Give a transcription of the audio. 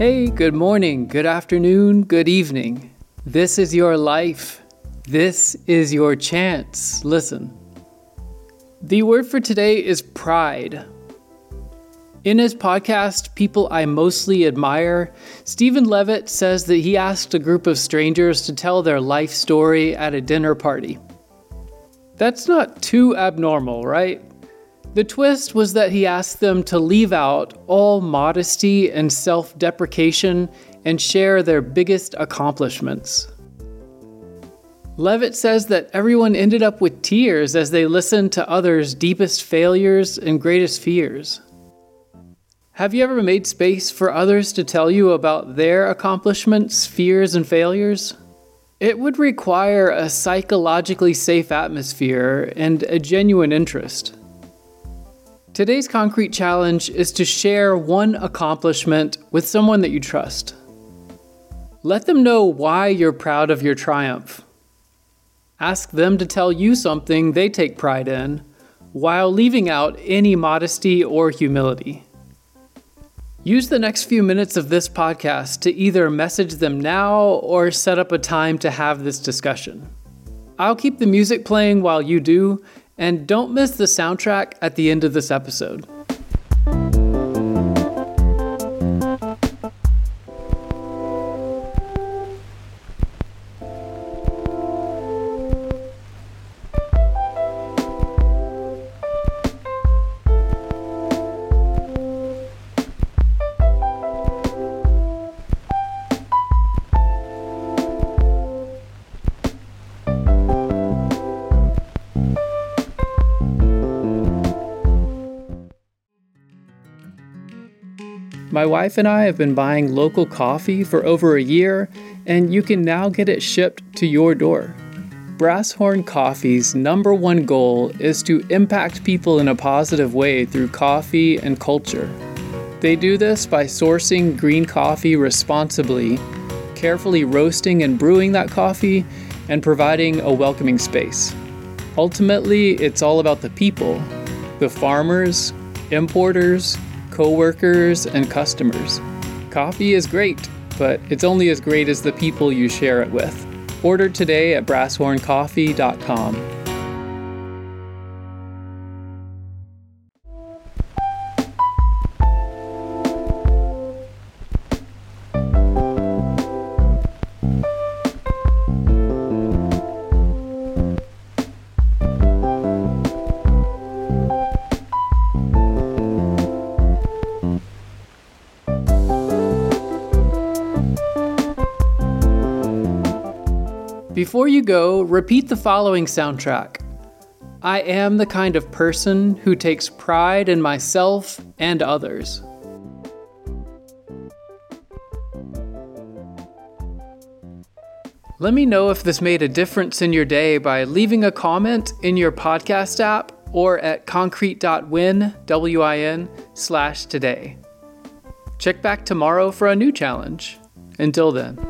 Hey, good morning, good afternoon, good evening. This is your life. This is your chance. Listen. The word for today is pride. In his podcast, People I Mostly Admire, Steven Levitt says that he asked a group of strangers to tell their life story at a dinner party. That's not too abnormal, right? The twist was that he asked them to leave out all modesty and self deprecation and share their biggest accomplishments. Levitt says that everyone ended up with tears as they listened to others' deepest failures and greatest fears. Have you ever made space for others to tell you about their accomplishments, fears, and failures? It would require a psychologically safe atmosphere and a genuine interest. Today's concrete challenge is to share one accomplishment with someone that you trust. Let them know why you're proud of your triumph. Ask them to tell you something they take pride in, while leaving out any modesty or humility. Use the next few minutes of this podcast to either message them now or set up a time to have this discussion. I'll keep the music playing while you do, and don't miss the soundtrack at the end of this episode. My wife and I have been buying local coffee for over a year, and you can now get it shipped to your door. Brasshorn Coffee's number one goal is to impact people in a positive way through coffee and culture. They do this by sourcing green coffee responsibly, carefully roasting and brewing that coffee, and providing a welcoming space. Ultimately, it's all about the people the farmers, importers, coworkers, and customers. Coffee is great, but it's only as great as the people you share it with. Order today at brasshorncoffee.com. Before you go, repeat the following soundtrack. I am the kind of person who takes pride in myself and others. Let me know if this made a difference in your day by leaving a comment in your podcast app or at concrete.win, W-I-N, slash today. Check back tomorrow for a new challenge. Until then.